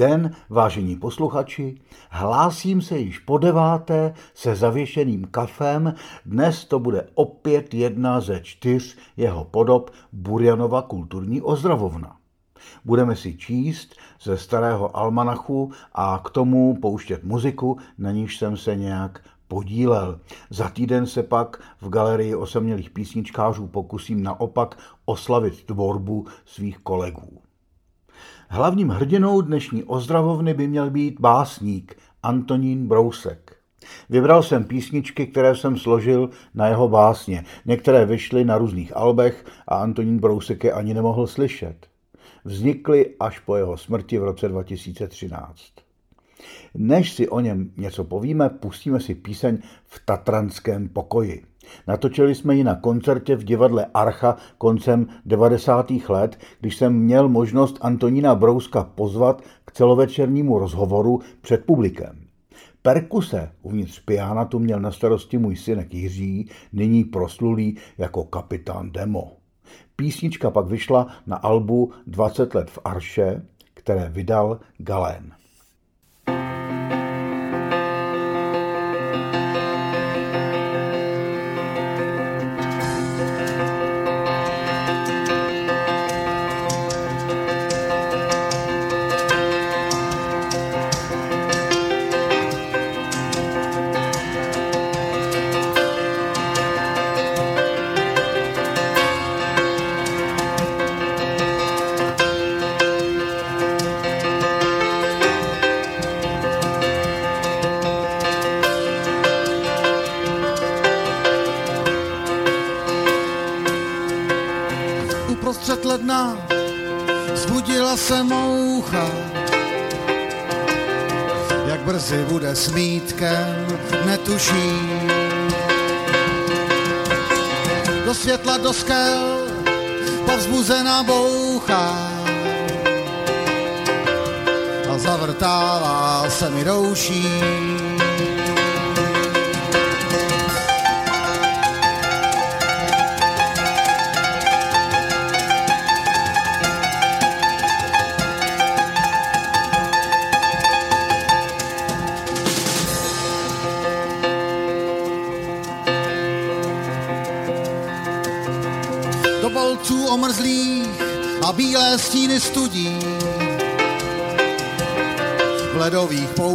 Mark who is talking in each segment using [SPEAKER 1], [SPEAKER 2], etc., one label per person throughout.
[SPEAKER 1] Den, vážení posluchači. Hlásím se již po deváté se zavěšeným kafem. Dnes to bude opět jedna ze čtyř jeho podob Burjanova kulturní ozdravovna. Budeme si číst ze starého almanachu a k tomu pouštět muziku, na níž jsem se nějak podílel. Za týden se pak v galerii osamělých písničkářů pokusím naopak oslavit tvorbu svých kolegů. Hlavním hrdinou dnešní ozdravovny by měl být básník Antonín Brousek. Vybral jsem písničky, které jsem složil na jeho básně. Některé vyšly na různých albech a Antonín Brousek je ani nemohl slyšet. Vznikly až po jeho smrti v roce 2013. Než si o něm něco povíme, pustíme si píseň v Tatranském pokoji. Natočili jsme ji na koncertě v divadle Archa koncem 90. let, když jsem měl možnost Antonína Brouska pozvat k celovečernímu rozhovoru před publikem. Perkuse uvnitř pianatu měl na starosti můj synek Jiří, nyní proslulý jako kapitán Demo. Písnička pak vyšla na albu 20 let v Arše, které vydal Galén.
[SPEAKER 2] Ledna zbudila se moucha. Jak brzy bude smítkem, netuší. Do světla, do skel, povzbuzená boucha. A zavrtává se mi rouší.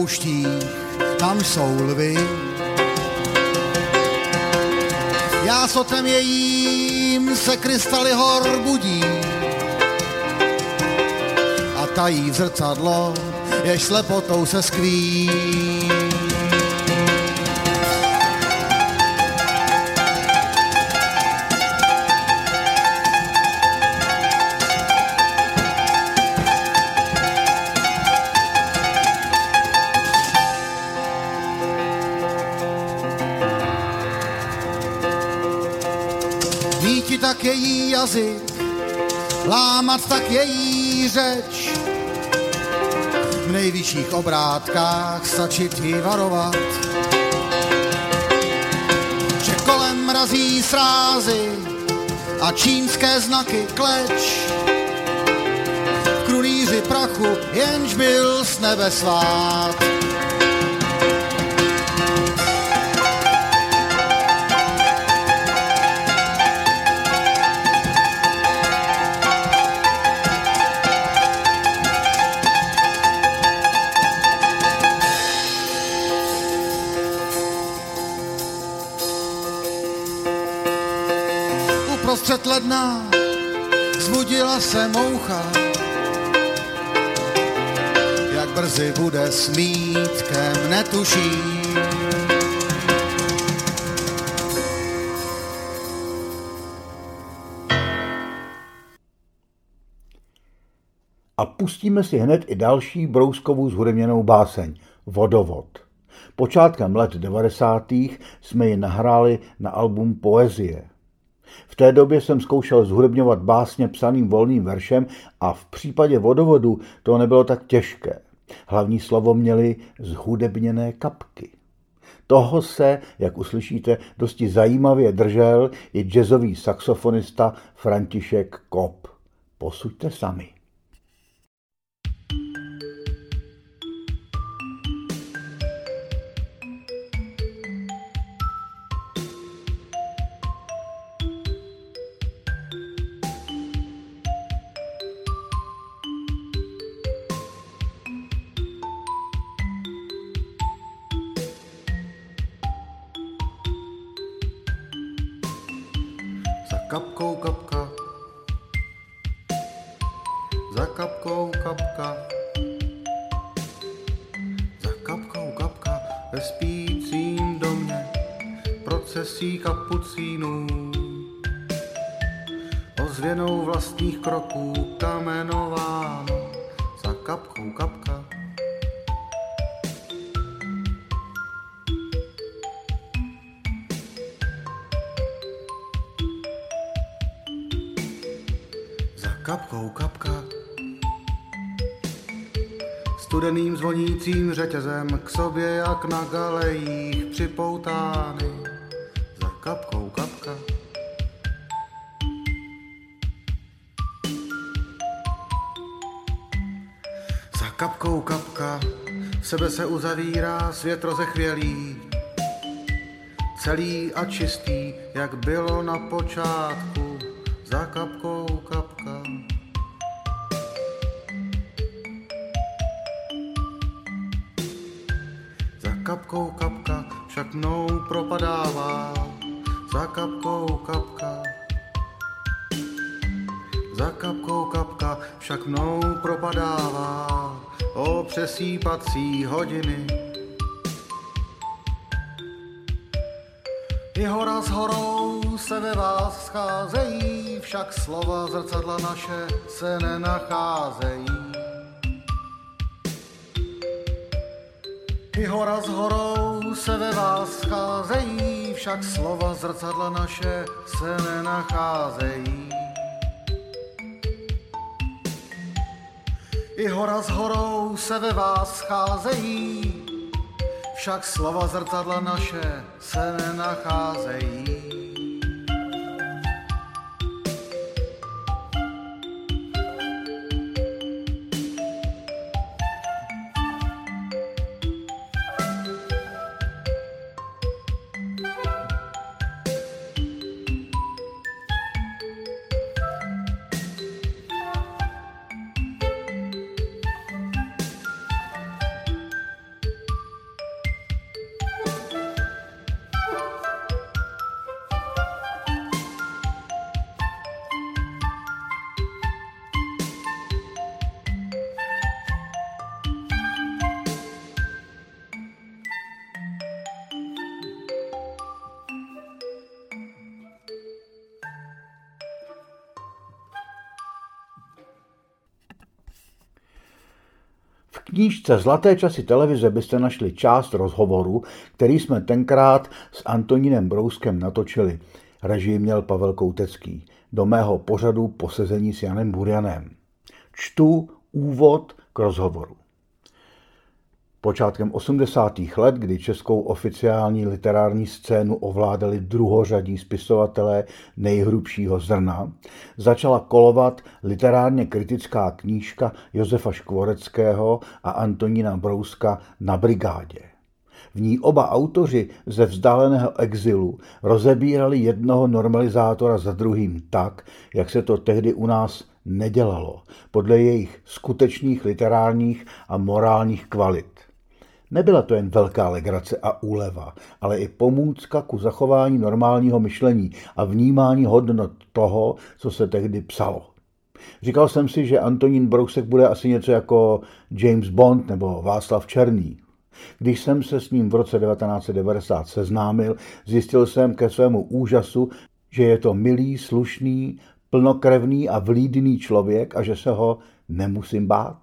[SPEAKER 2] Pouštích tam jsou lvy. Já sotem jejím se krystaly hor budí a tají v zrcadlo, jež slepotou se skví. Míti tak její jazyk, lámat tak její řeč. V nejvyšších obrátkách stačit jí varovat, že kolem mrazí srázy a čínské znaky kleč. V prachu jenž byl s nebe svát. dvacet let nám zbudila se moucha, jak brzy bude smítkem netuším.
[SPEAKER 1] A pustíme si hned i další brouskovou zhudeměnou báseň Vodovod. Počátkem let 90. jsme ji nahráli na album Poezie – v té době jsem zkoušel zhudebňovat básně psaným volným veršem a v případě vodovodu to nebylo tak těžké. Hlavní slovo měly zhudebněné kapky. Toho se, jak uslyšíte, dosti zajímavě držel i jazzový saxofonista František Kop. Posuďte sami.
[SPEAKER 2] Řetězem k sobě jak na galejích připoutány. Za kapkou kapka. Za kapkou kapka v sebe se uzavírá svět rozechvělý, celý a čistý, jak bylo na počátku, za kapkou kapkou kapka. Za kapkou kapka však mnou propadává, o přesýpací hodiny. I hora s horou se ve vás scházejí, však slova zrcadla naše se nenacházejí. I hora s horou se ve vás scházejí, však slova zrcadla naše se nenacházejí. I hora s horou se ve vás scházejí, však slova zrcadla naše se nenacházejí.
[SPEAKER 1] Knížce Zlaté časy televize byste našli část rozhovoru, který jsme tenkrát s Antonínem Brouskem natočili. Režim měl Pavel Koutecký. Do mého pořadu posezení s Janem Burjanem. Čtu úvod k rozhovoru. Počátkem 80. let, kdy českou oficiální literární scénu ovládali druhořadí spisovatelé nejhrubšího zrna, začala kolovat literárně kritická knížka Josefa Škvoreckého a Antonína Brouska na brigádě. V ní oba autoři ze vzdáleného exilu rozebírali jednoho normalizátora za druhým tak, jak se to tehdy u nás nedělalo, podle jejich skutečných literárních a morálních kvalit. Nebyla to jen velká legrace a úleva, ale i pomůcka ku zachování normálního myšlení a vnímání hodnot toho, co se tehdy psalo. Říkal jsem si, že Antonín Brousek bude asi něco jako James Bond nebo Václav Černý. Když jsem se s ním v roce 1990 seznámil, zjistil jsem ke svému úžasu, že je to milý, slušný, plnokrevný a vlídný člověk a že se ho nemusím bát.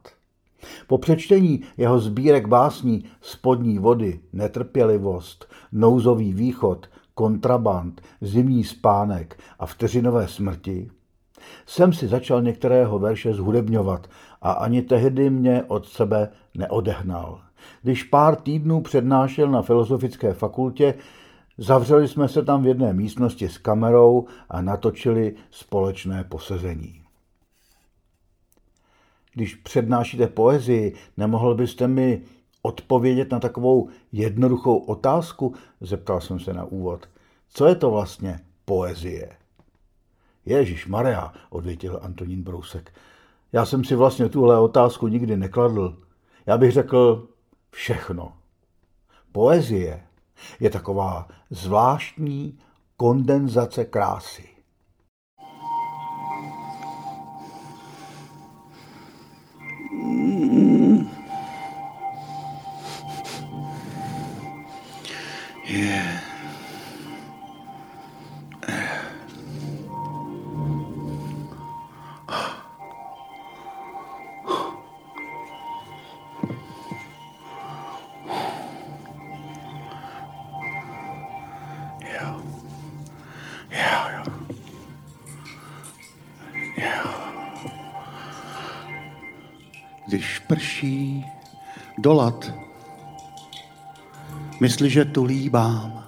[SPEAKER 1] Po přečtení jeho sbírek básní Spodní vody, Netrpělivost, Nouzový východ, Kontraband, Zimní spánek a Vteřinové smrti jsem si začal některého verše zhudebňovat a ani tehdy mě od sebe neodehnal. Když pár týdnů přednášel na Filozofické fakultě, zavřeli jsme se tam v jedné místnosti s kamerou a natočili společné posezení. Když přednášíte poezii, nemohl byste mi odpovědět na takovou jednoduchou otázku? Zeptal jsem se na úvod. Co je to vlastně poezie? Ježíš Maria, odvětil Antonín Brousek. Já jsem si vlastně tuhle otázku nikdy nekladl. Já bych řekl všechno. Poezie je taková zvláštní kondenzace krásy.
[SPEAKER 2] Yeah. Když prší dolat, mysli, že tu líbám,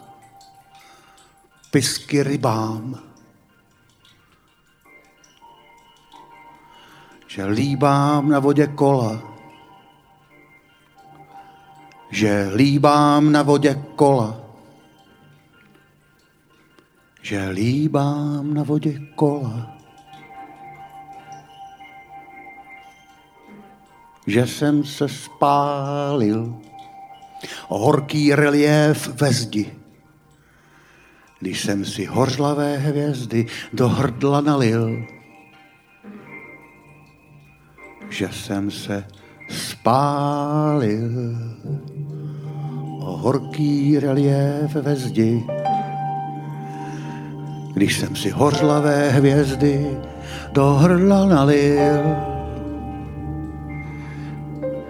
[SPEAKER 2] pisky rybám, že líbám na vodě kola, že líbám na vodě kola, že líbám na vodě kola. že jsem se spálil. Horký relief ve zdi. Když jsem si hořlavé hvězdy do hrdla nalil, že jsem se spálil. Horký relief ve zdi. Když jsem si hořlavé hvězdy do hrdla nalil,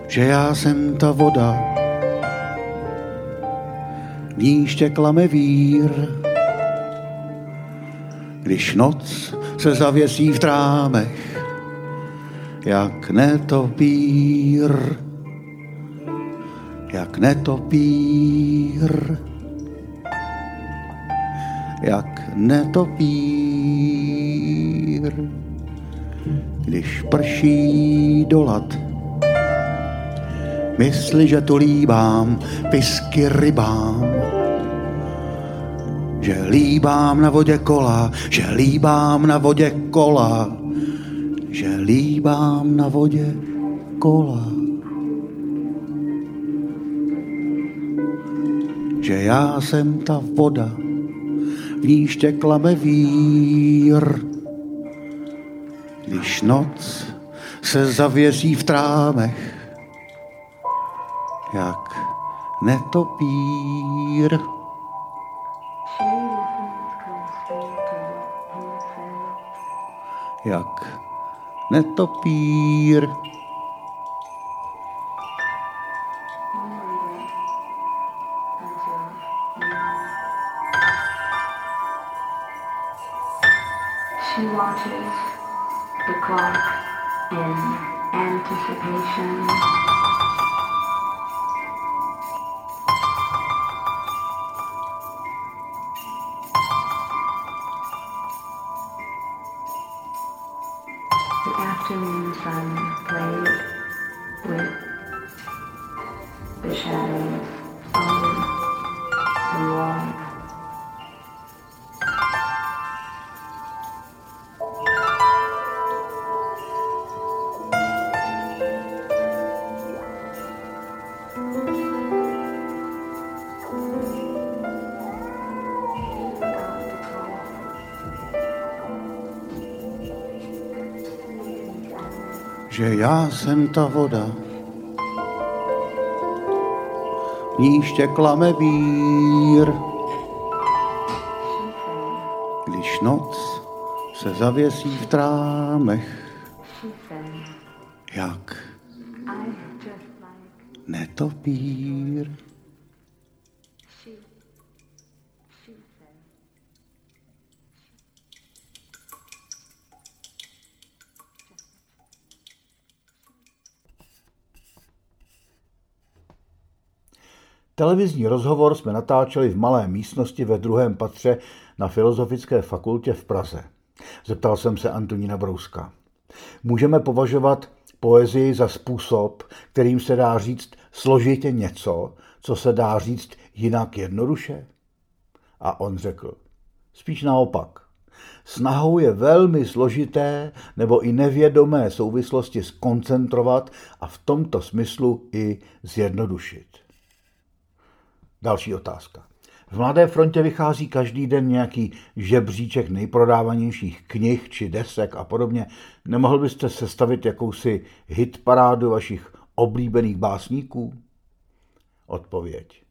[SPEAKER 2] že já jsem ta voda, v níž klame vír. Když noc se zavěsí v trámech, jak netopír, jak netopír, jak netopír, když prší dolat Mysli, že tu líbám pisky rybám, že líbám na vodě kola, že líbám na vodě kola, že líbám na vodě kola. Že já jsem ta voda, v níž tekla vír. Když noc se zavěří v trámech, jak netopír. Jak netopír. She watches the clock in anticipation. to mean to play with the shadows. Že já jsem ta voda, níž klame vír. Když noc se zavěsí v trámech,
[SPEAKER 1] Televizní rozhovor jsme natáčeli v malé místnosti ve druhém patře na Filozofické fakultě v Praze. Zeptal jsem se Antonína Brouska. Můžeme považovat poezii za způsob, kterým se dá říct složitě něco, co se dá říct jinak jednoduše? A on řekl, spíš naopak. Snahou je velmi složité nebo i nevědomé souvislosti skoncentrovat a v tomto smyslu i zjednodušit. Další otázka. V Mladé frontě vychází každý den nějaký žebříček nejprodávanějších knih či desek a podobně. Nemohl byste sestavit jakousi hitparádu vašich oblíbených básníků? Odpověď.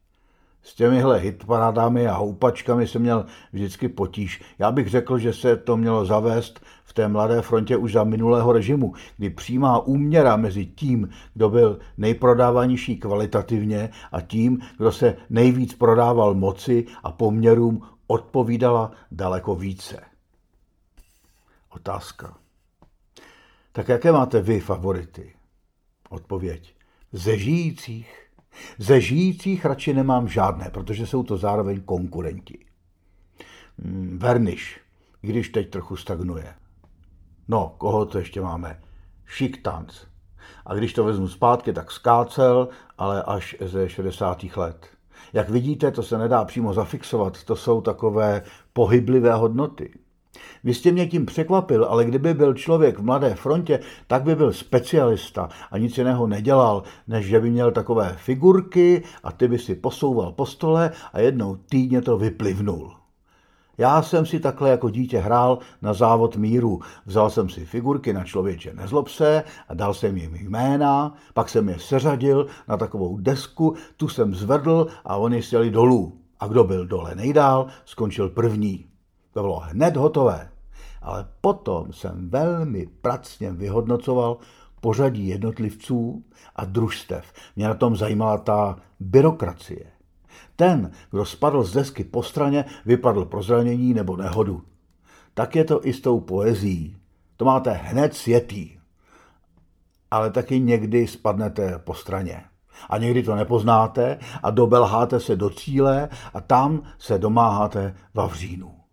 [SPEAKER 1] S těmihle hitparádami a houpačkami se měl vždycky potíž. Já bych řekl, že se to mělo zavést v té mladé frontě už za minulého režimu, kdy přímá úměra mezi tím, kdo byl nejprodávanější kvalitativně a tím, kdo se nejvíc prodával moci a poměrům, odpovídala daleko více. Otázka. Tak jaké máte vy favority? Odpověď. Ze žijících ze žijících radši nemám žádné, protože jsou to zároveň konkurenti. Hmm, Verniš, když teď trochu stagnuje. No, koho to ještě máme? Šiktanc. A když to vezmu zpátky, tak skácel, ale až ze 60. let. Jak vidíte, to se nedá přímo zafixovat, to jsou takové pohyblivé hodnoty. Vy jste mě tím překvapil, ale kdyby byl člověk v Mladé frontě, tak by byl specialista a nic jiného nedělal, než že by měl takové figurky a ty by si posouval po stole a jednou týdně to vyplivnul. Já jsem si takhle jako dítě hrál na závod míru. Vzal jsem si figurky na člověče nezlob se a dal jsem jim jména, pak jsem je seřadil na takovou desku, tu jsem zvedl a oni sjeli dolů. A kdo byl dole nejdál, skončil první. To bylo hned hotové. Ale potom jsem velmi pracně vyhodnocoval pořadí jednotlivců a družstev. Mě na tom zajímala ta byrokracie. Ten, kdo spadl z desky po straně, vypadl pro zranění nebo nehodu. Tak je to i s tou poezí. To máte hned světý. Ale taky někdy spadnete po straně. A někdy to nepoznáte a dobelháte se do cíle a tam se domáháte vavřínu.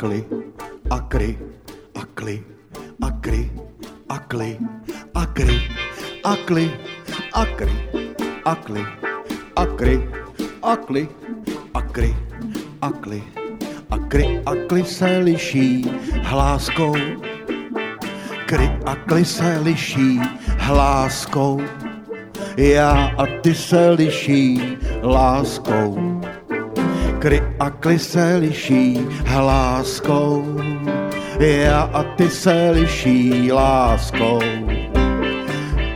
[SPEAKER 2] Akly, akry, akly, akry, akly, akry, akly, akry, akly, akry, akly, akry, akly, akry, akly se liší hláskou, kry akly se liší hláskou, já a ty se liší láskou kry a kly se liší hláskou, já a ty se liší láskou.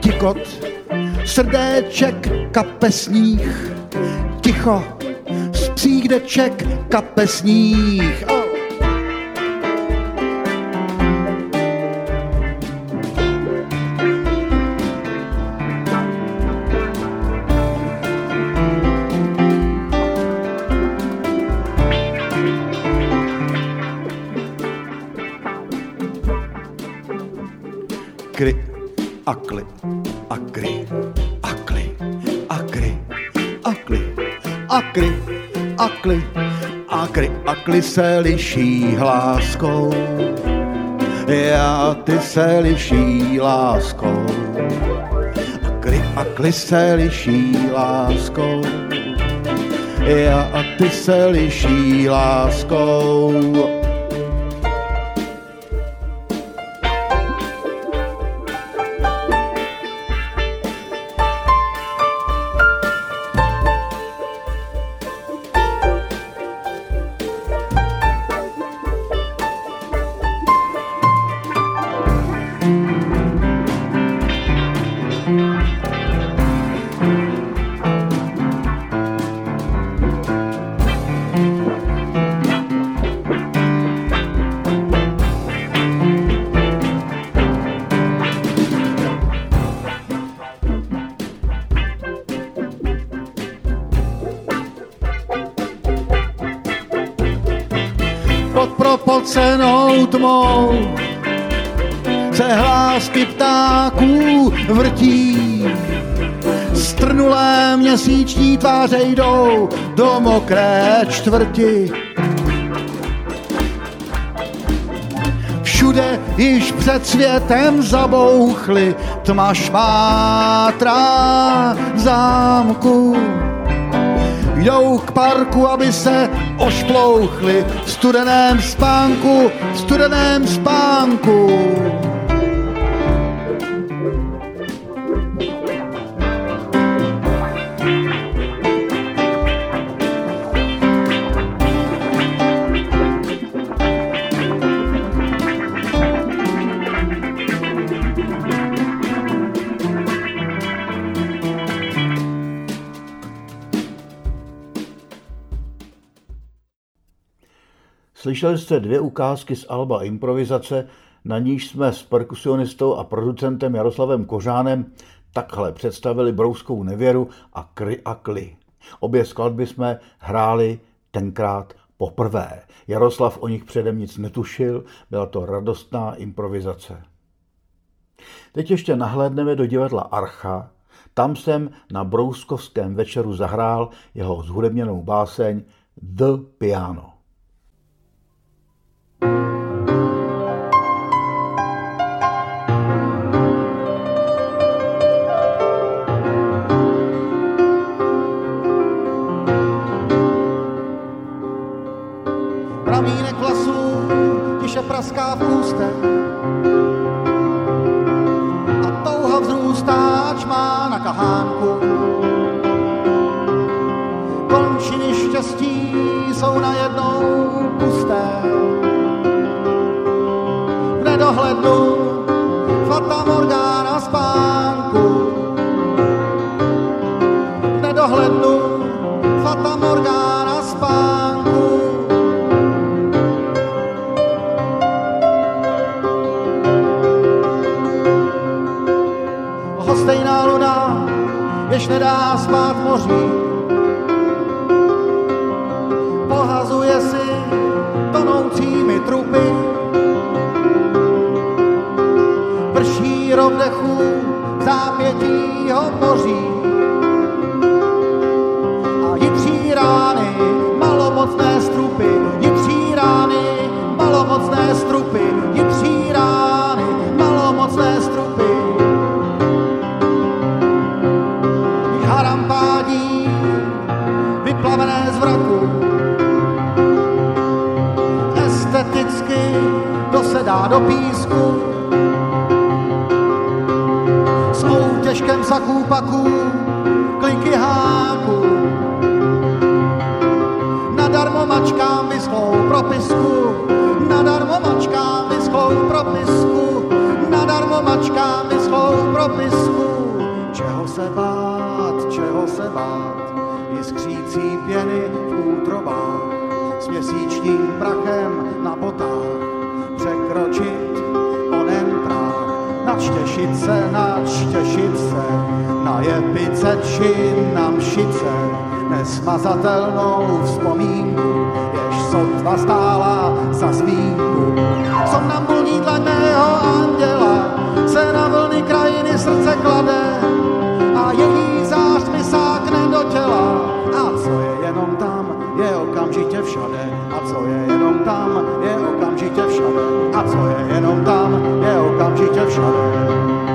[SPEAKER 2] Tikot, srdéček kapesních, ticho, z přídeček kapesních. Oh. Akry, akly, akry, akly se liší hláskou. Já ty se liší láskou. Akry, akly se liší láskou. Já a ty se liší láskou. Tváře jdou do mokré čtvrti. Všude již před světem zabouchly tma šmátrá zámku jdou k parku, aby se ošplouchli v studeném spánku, v studeném spánku.
[SPEAKER 1] Slyšeli jste dvě ukázky z Alba improvizace, na níž jsme s perkusionistou a producentem Jaroslavem Kořánem takhle představili brouskou nevěru a kry a kly. Obě skladby jsme hráli tenkrát poprvé. Jaroslav o nich předem nic netušil, byla to radostná improvizace. Teď ještě nahlédneme do divadla Archa. Tam jsem na brouskovském večeru zahrál jeho zhudebněnou báseň The Piano.
[SPEAKER 2] Ústech a touha vzrůstá má na kahánku. Končiny štěstí jsou najednou pusté. V nedohlednu se, načtěšit se, na jepice či na mšice, nesmazatelnou vzpomínku, jež sotva stála za zmínku. Somnambulní dlaň mého anděla se na vlny krajiny srdce klade a její zář mi sákne do těla. Všade. A co je jenom tam, je okamžitě všade. A co je jenom tam, je okamžitě všade.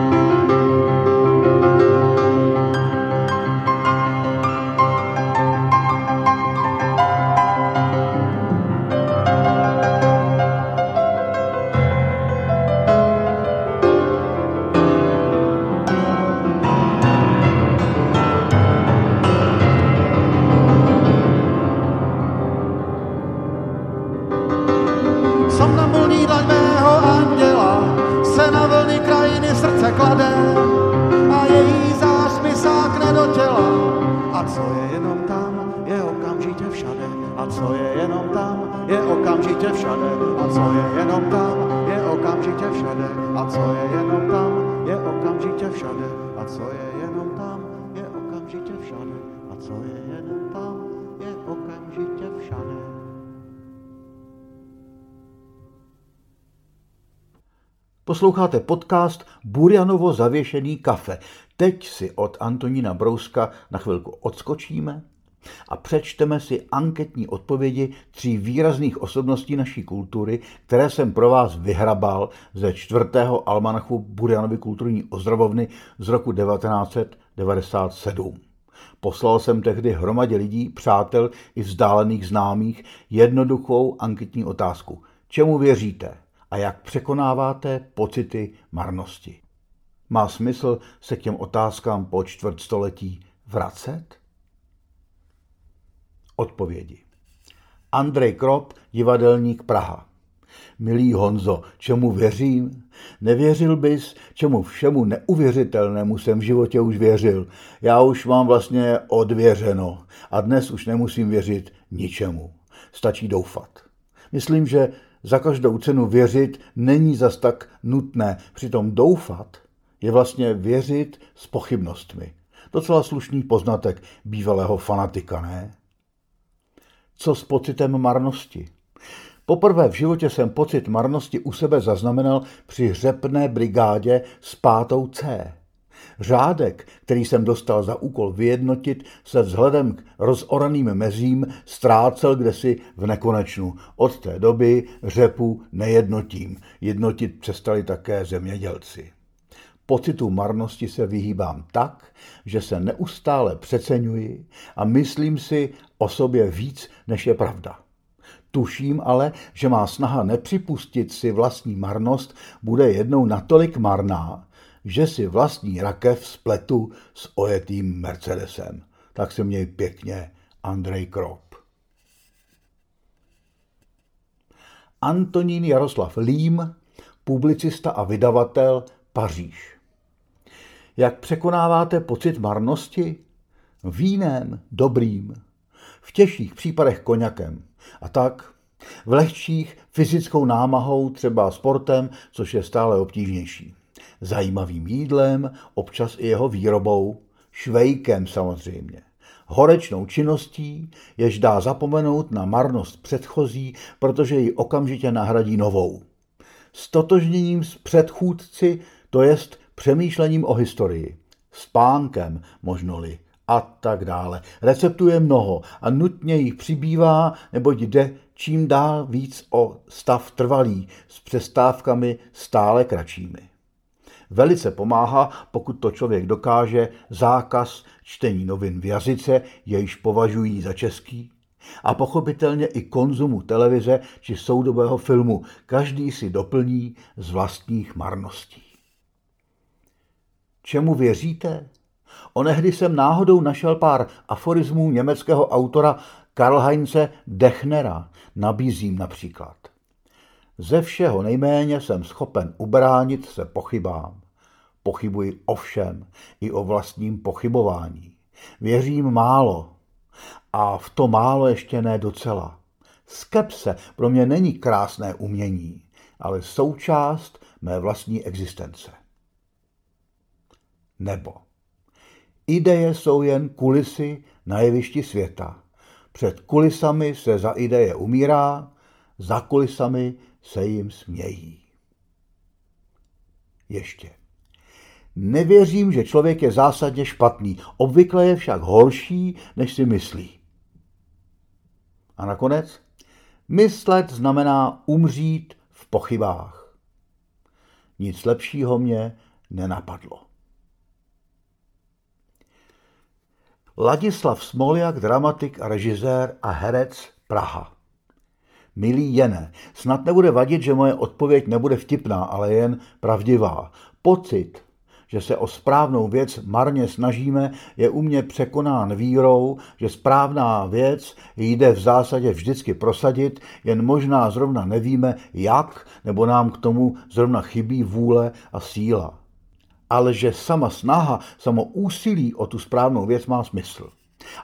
[SPEAKER 1] Posloucháte podcast Burjanovo zavěšený kafe. Teď si od Antonína Brouska na chvilku odskočíme a přečteme si anketní odpovědi tří výrazných osobností naší kultury, které jsem pro vás vyhrabal ze čtvrtého almanachu Burjanovy kulturní ozdravovny z roku 1997. Poslal jsem tehdy hromadě lidí, přátel i vzdálených známých jednoduchou anketní otázku. Čemu věříte a jak překonáváte pocity marnosti? Má smysl se k těm otázkám po čtvrtstoletí vracet? Odpovědi. Andrej Krop, divadelník Praha. Milý Honzo, čemu věřím? Nevěřil bys, čemu všemu neuvěřitelnému jsem v životě už věřil. Já už mám vlastně odvěřeno a dnes už nemusím věřit ničemu. Stačí doufat. Myslím, že za každou cenu věřit není zas tak nutné. Přitom doufat je vlastně věřit s pochybnostmi. Docela slušný poznatek bývalého fanatika, ne? Co s pocitem marnosti? Poprvé v životě jsem pocit marnosti u sebe zaznamenal při hřepné brigádě s pátou C. Řádek, který jsem dostal za úkol vyjednotit, se vzhledem k rozoraným mezím ztrácel kdesi v nekonečnu. Od té doby řepu nejednotím. Jednotit přestali také zemědělci. Pocitu marnosti se vyhýbám tak, že se neustále přeceňuji a myslím si o sobě víc, než je pravda. Tuším ale, že má snaha nepřipustit si vlastní marnost bude jednou natolik marná, že si vlastní rakev spletu s ojetým Mercedesem. Tak se měj pěkně, Andrej Krop. Antonín Jaroslav Lím, publicista a vydavatel, Paříž. Jak překonáváte pocit marnosti? Vínem, dobrým, v těžších případech koněkem. A tak v lehčích fyzickou námahou, třeba sportem, což je stále obtížnější. Zajímavým jídlem, občas i jeho výrobou, švejkem samozřejmě. Horečnou činností, jež dá zapomenout na marnost předchozí, protože ji okamžitě nahradí novou. Stotožněním s předchůdci, to jest přemýšlením o historii, spánkem možnoli a tak dále. Receptů je mnoho a nutně jich přibývá, neboť jde čím dál víc o stav trvalý s přestávkami stále kratšími. Velice pomáhá, pokud to člověk dokáže, zákaz čtení novin v jazyce, jejíž považují za český, a pochopitelně i konzumu televize či soudobého filmu. Každý si doplní z vlastních marností. Čemu věříte? Onehdy jsem náhodou našel pár aforismů německého autora Karlheinze Dechnera. Nabízím například. Ze všeho nejméně jsem schopen ubránit se pochybám. Pochybuji o všem, i o vlastním pochybování. Věřím málo a v to málo ještě ne docela. Skepse pro mě není krásné umění, ale součást mé vlastní existence. Nebo ideje jsou jen kulisy na jevišti světa. Před kulisami se za ideje umírá, za kulisami se jim smějí. Ještě. Nevěřím, že člověk je zásadně špatný, obvykle je však horší, než si myslí. A nakonec, myslet znamená umřít v pochybách. Nic lepšího mě nenapadlo. Ladislav Smoljak, dramatik režisér a herec Praha. Milý Jene, snad nebude vadit, že moje odpověď nebude vtipná, ale jen pravdivá. Pocit, že se o správnou věc marně snažíme, je u mě překonán vírou, že správná věc jde v zásadě vždycky prosadit, jen možná zrovna nevíme jak, nebo nám k tomu zrovna chybí vůle a síla ale že sama snaha, samo úsilí o tu správnou věc má smysl.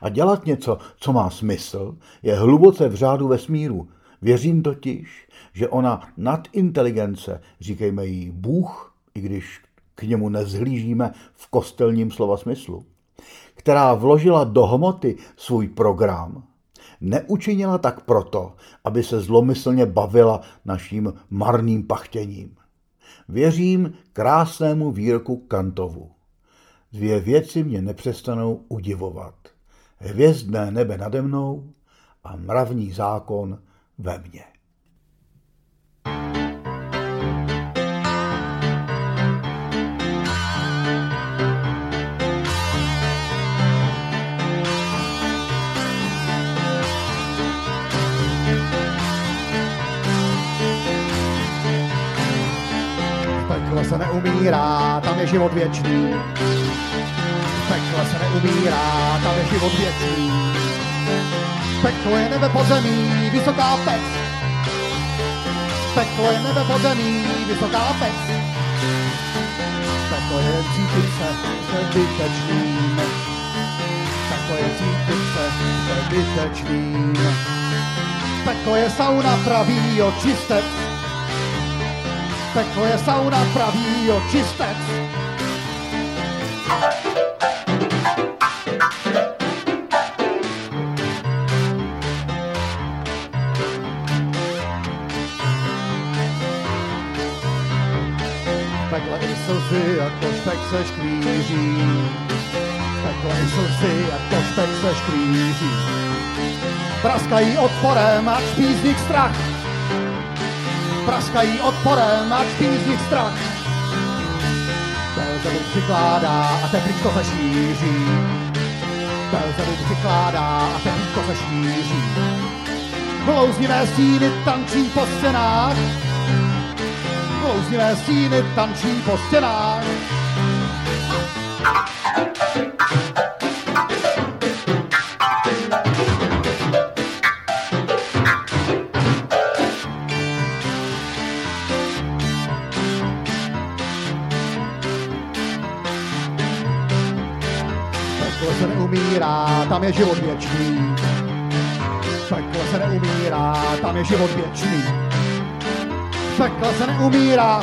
[SPEAKER 1] A dělat něco, co má smysl, je hluboce v řádu vesmíru. Věřím totiž, že ona nadinteligence, říkejme jí Bůh, i když k němu nezhlížíme v kostelním slova smyslu, která vložila do hmoty svůj program, neučinila tak proto, aby se zlomyslně bavila naším marným pachtěním. Věřím krásnému výroku Kantovu. Dvě věci mě nepřestanou udivovat. Hvězdné nebe nade mnou a mravní zákon ve mně.
[SPEAKER 2] se neumírá, tam je život věčný. Pekle se neumírá, tam je život věčný. Peklo je nebe pod zemí, vysoká pec. Peklo je nebe pod zemí, vysoká pec. Peklo je cítit se vytečným. Peklo je cítit se vytečným. Peklo je sauna pravý očistec peklo je sauna pravý očistec. Jako špek se škvíří. I slzy, jako špek se škvíří. Praskají odporem, ať píznik strach praskají odporem a tkví z nich strach. Belzebub přikládá a teplíčko se šíří. Belzebub přikládá a teplíčko se šíří. Blouznivé stíny tančí po stěnách. Blouznivé stíny tančí po stěnách. neumírá, tam je život věčný. Pekle se neumírá, tam je život věčný. Pekle se neumírá.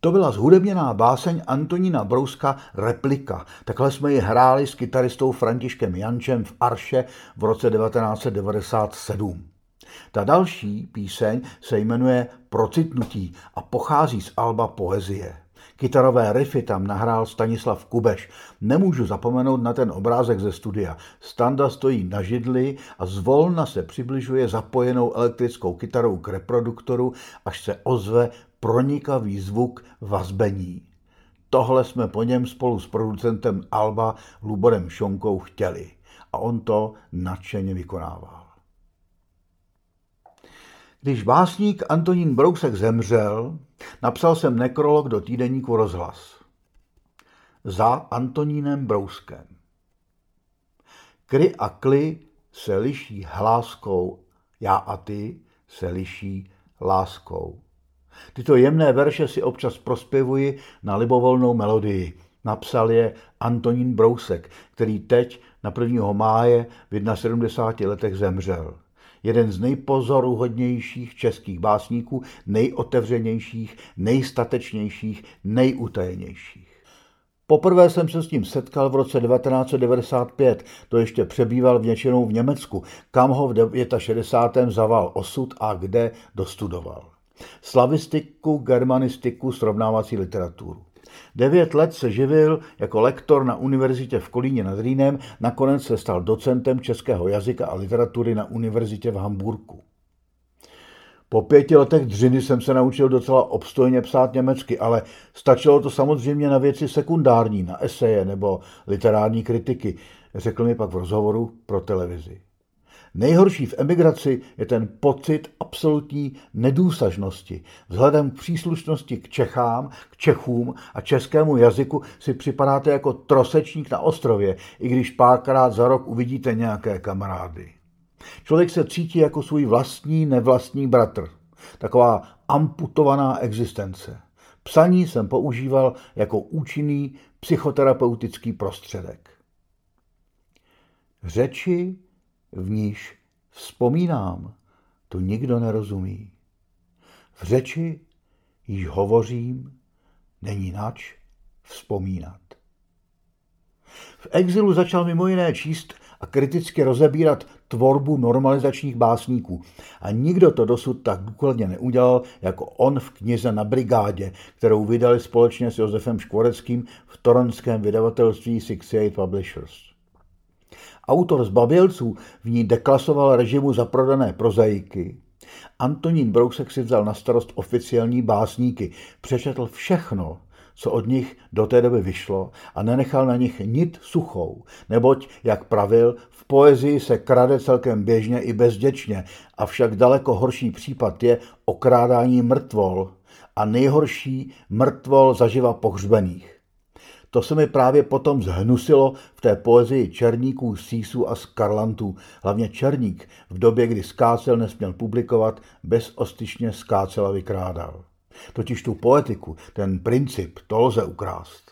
[SPEAKER 1] To byla zhudebněná báseň Antonína Brouska Replika. Takhle jsme ji hráli s kytaristou Františkem Jančem v Arše v roce 1997. Ta další píseň se jmenuje Procitnutí a pochází z Alba Poezie. Kytarové riffy tam nahrál Stanislav Kubeš. Nemůžu zapomenout na ten obrázek ze studia. Standa stojí na židli a zvolna se přibližuje zapojenou elektrickou kytarou k reproduktoru, až se ozve pronikavý zvuk vazbení. Tohle jsme po něm spolu s producentem Alba Luborem Šonkou chtěli. A on to nadšeně vykonával. Když básník Antonín Brousek zemřel, napsal jsem nekrolog do týdeníku Rozhlas. Za Antonínem Brouskem. Kry a kly se liší hláskou, já a ty se liší láskou. Tyto jemné verše si občas prospěvuji na libovolnou melodii. Napsal je Antonín Brousek, který teď na 1. máje v 71 letech zemřel jeden z nejpozoruhodnějších českých básníků, nejotevřenějších, nejstatečnějších, nejutajenějších. Poprvé jsem se s tím setkal v roce 1995, to ještě přebýval v něčenou v Německu, kam ho v 69. zaval osud a kde dostudoval. Slavistiku, germanistiku, srovnávací literaturu. Devět let se živil jako lektor na univerzitě v Kolíně nad Rýnem, nakonec se stal docentem českého jazyka a literatury na univerzitě v Hamburku. Po pěti letech dřiny jsem se naučil docela obstojně psát německy, ale stačilo to samozřejmě na věci sekundární, na eseje nebo literární kritiky, řekl mi pak v rozhovoru pro televizi. Nejhorší v emigraci je ten pocit absolutní nedůsažnosti. Vzhledem k příslušnosti k Čechám, k Čechům a českému jazyku si připadáte jako trosečník na ostrově, i když párkrát za rok uvidíte nějaké kamarády. Člověk se cítí jako svůj vlastní nevlastní bratr. Taková amputovaná existence. Psaní jsem používal jako účinný psychoterapeutický prostředek. Řeči v níž vzpomínám, to nikdo nerozumí. V řeči, již hovořím, není nač vzpomínat. V exilu začal mimo jiné číst a kriticky rozebírat tvorbu normalizačních básníků. A nikdo to dosud tak důkladně neudělal, jako on v knize na brigádě, kterou vydali společně s Josefem Škvoreckým v toronském vydavatelství 68 Publishers. Autor z Babělců v ní deklasoval režimu za prodané prozaiky. Antonín Brousek si vzal na starost oficiální básníky, přečetl všechno, co od nich do té doby vyšlo a nenechal na nich nit suchou, neboť, jak pravil, v poezii se krade celkem běžně i bezděčně, avšak daleko horší případ je okrádání mrtvol a nejhorší mrtvol zaživa pohřbených. To se mi právě potom zhnusilo v té poezii černíků, sísů a skarlantů. Hlavně černík v době, kdy skácel nesměl publikovat, bezostyšně skácel a vykrádal. Totiž tu poetiku, ten princip, to lze ukrást.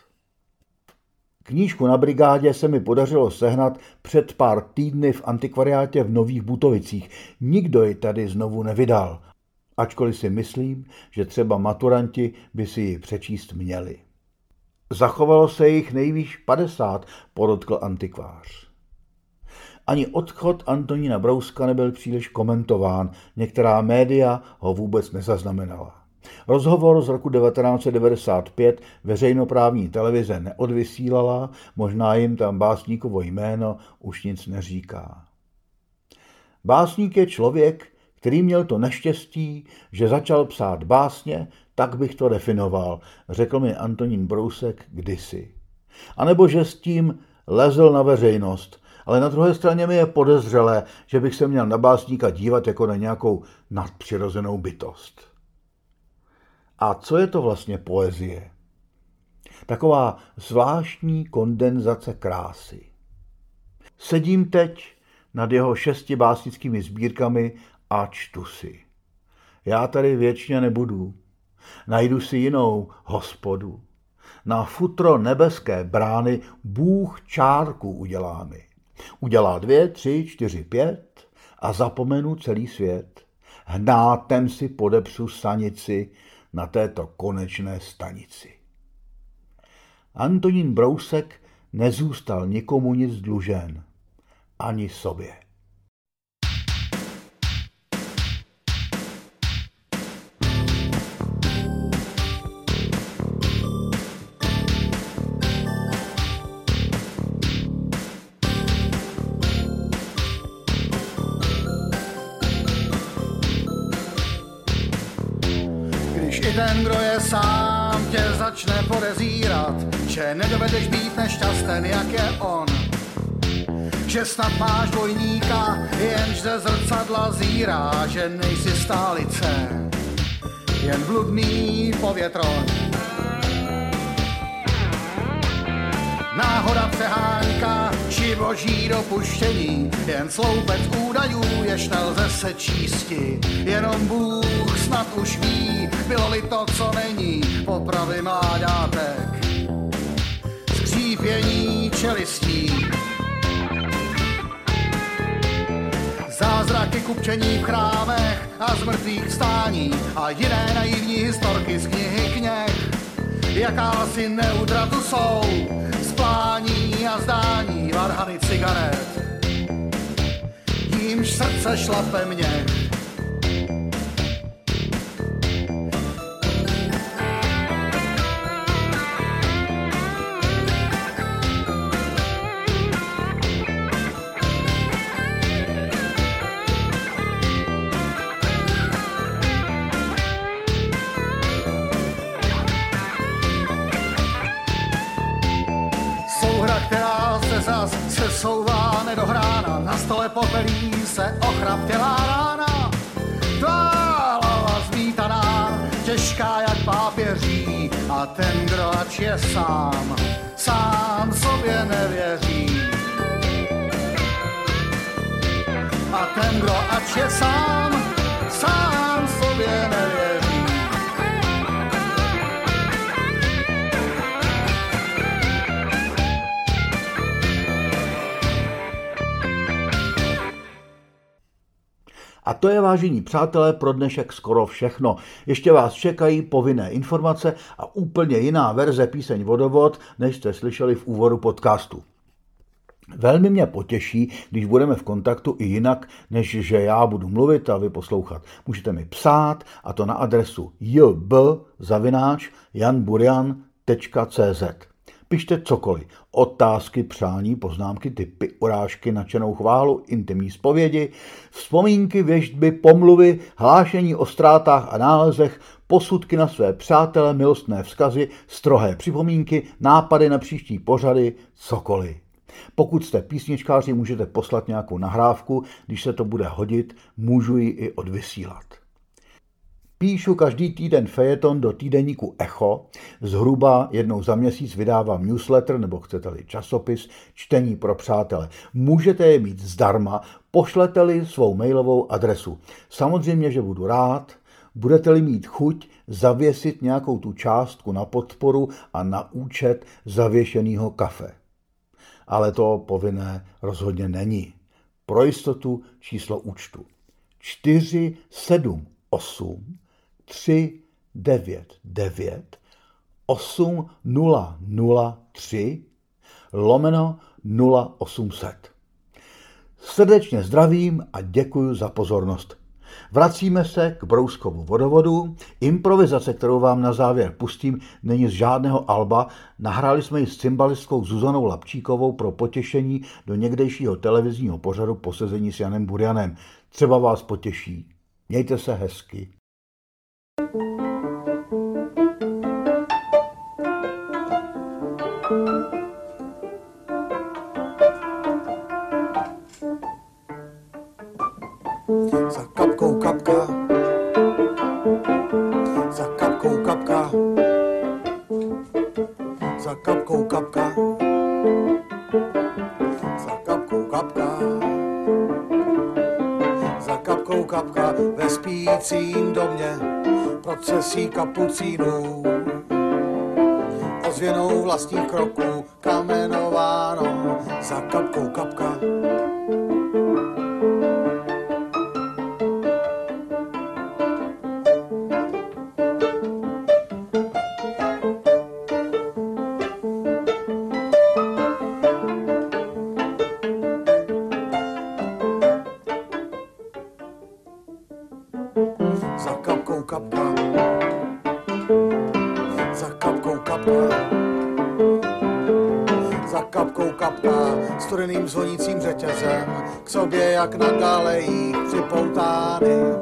[SPEAKER 1] Knížku na brigádě se mi podařilo sehnat před pár týdny v antikvariátě v Nových Butovicích. Nikdo ji tady znovu nevydal, ačkoliv si myslím, že třeba maturanti by si ji přečíst měli. Zachovalo se jich nejvýš 50, podotkl antikvář. Ani odchod Antonína Brouska nebyl příliš komentován, některá média ho vůbec nezaznamenala. Rozhovor z roku 1995 veřejnoprávní televize neodvysílala, možná jim tam básníkovo jméno už nic neříká. Básník je člověk, který měl to neštěstí, že začal psát básně, tak bych to definoval, řekl mi Antonín Brousek kdysi. A nebo že s tím lezl na veřejnost, ale na druhé straně mi je podezřelé, že bych se měl na básníka dívat jako na nějakou nadpřirozenou bytost. A co je to vlastně poezie? Taková zvláštní kondenzace krásy. Sedím teď nad jeho šesti básnickými sbírkami a čtu si. Já tady věčně nebudu. Najdu si jinou hospodu. Na futro nebeské brány Bůh čárku udělá mi. Udělá dvě, tři, čtyři, pět a zapomenu celý svět. Hnátem si podepsu sanici na této konečné stanici. Antonín Brousek nezůstal nikomu nic dlužen, ani sobě.
[SPEAKER 2] Nešťasten, jak je on. Že snad máš dvojníka, jenž ze zrcadla zírá, že nejsi stálice, jen bludný povětron. Náhoda přehánka, či boží dopuštění, jen sloupec údajů, jež nelze se čísti. Jenom Bůh snad už ví, bylo-li to, co není, popravy mláďátek. Skřípění čelistí, Zázraky kupčení v chrámech a z mrtvých stání a jiné naivní historky z knihy kněh. Jaká si neutratu jsou, splání a zdání varhany cigaret. Jímž srdce šlape mě, stole popelí se ochraptělá rána. Tvá hlava zmítaná, těžká jak pápěří, a ten, kdo ač je sám, sám sobě nevěří. A ten, kdo ač je sám, sám
[SPEAKER 1] to je, vážení přátelé, pro dnešek skoro všechno. Ještě vás čekají povinné informace a úplně jiná verze píseň Vodovod, než jste slyšeli v úvodu podcastu. Velmi mě potěší, když budeme v kontaktu i jinak, než že já budu mluvit a vy poslouchat. Můžete mi psát a to na adresu jb.janburian.cz Pište cokoliv. Otázky, přání, poznámky, typy, urážky, nadšenou chválu, intimní zpovědi, vzpomínky, věžby, pomluvy, hlášení o ztrátách a nálezech, posudky na své přátele, milostné vzkazy, strohé připomínky, nápady na příští pořady, cokoliv. Pokud jste písničkáři, můžete poslat nějakou nahrávku, když se to bude hodit, můžu ji i odvysílat. Píšu každý týden fejeton do týdeníku Echo. Zhruba jednou za měsíc vydávám newsletter, nebo chcete-li časopis, čtení pro přátele. Můžete je mít zdarma, pošlete-li svou mailovou adresu. Samozřejmě, že budu rád, budete-li mít chuť zavěsit nějakou tu částku na podporu a na účet zavěšeného kafe. Ale to povinné rozhodně není. Pro jistotu číslo účtu. 478 3 9 9 8003 lomeno 0800. Srdečně zdravím a děkuji za pozornost. Vracíme se k Brouskovu vodovodu. Improvizace, kterou vám na závěr pustím, není z žádného alba. Nahráli jsme ji s cymbalistkou Zuzanou Lapčíkovou pro potěšení do někdejšího televizního pořadu posezení s Janem Burianem. Třeba vás potěší. Mějte se hezky.
[SPEAKER 2] Kapka ve spícím domě procesí kapucínů. Ozvěnou vlastních kroků kamenováno za kapkou kapka. Studeným zvonícím řetězem, k sobě jak na galejích připoutány,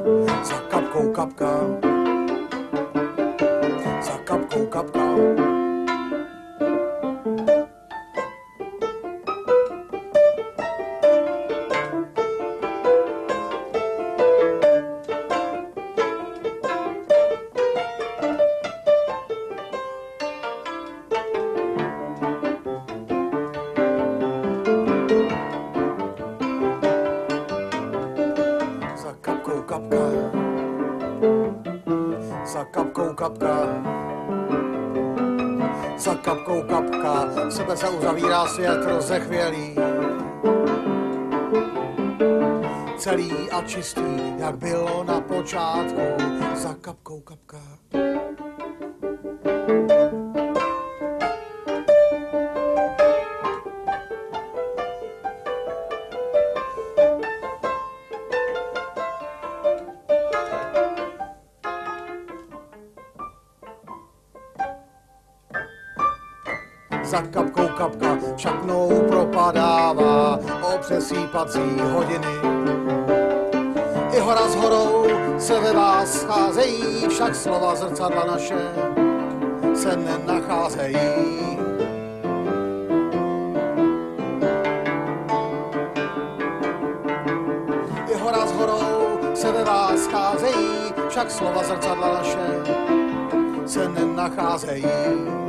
[SPEAKER 2] A čistý, jak bylo na počátku, za kapkou kapka. za kapkou kapka šaknou propadává opřesí pací hodiny. I hora s horou se ve vás scházejí, však slova zrcadla naše se nenacházejí. I hora s horou se ve vás scházejí, však slova zrcadla naše se nenacházejí.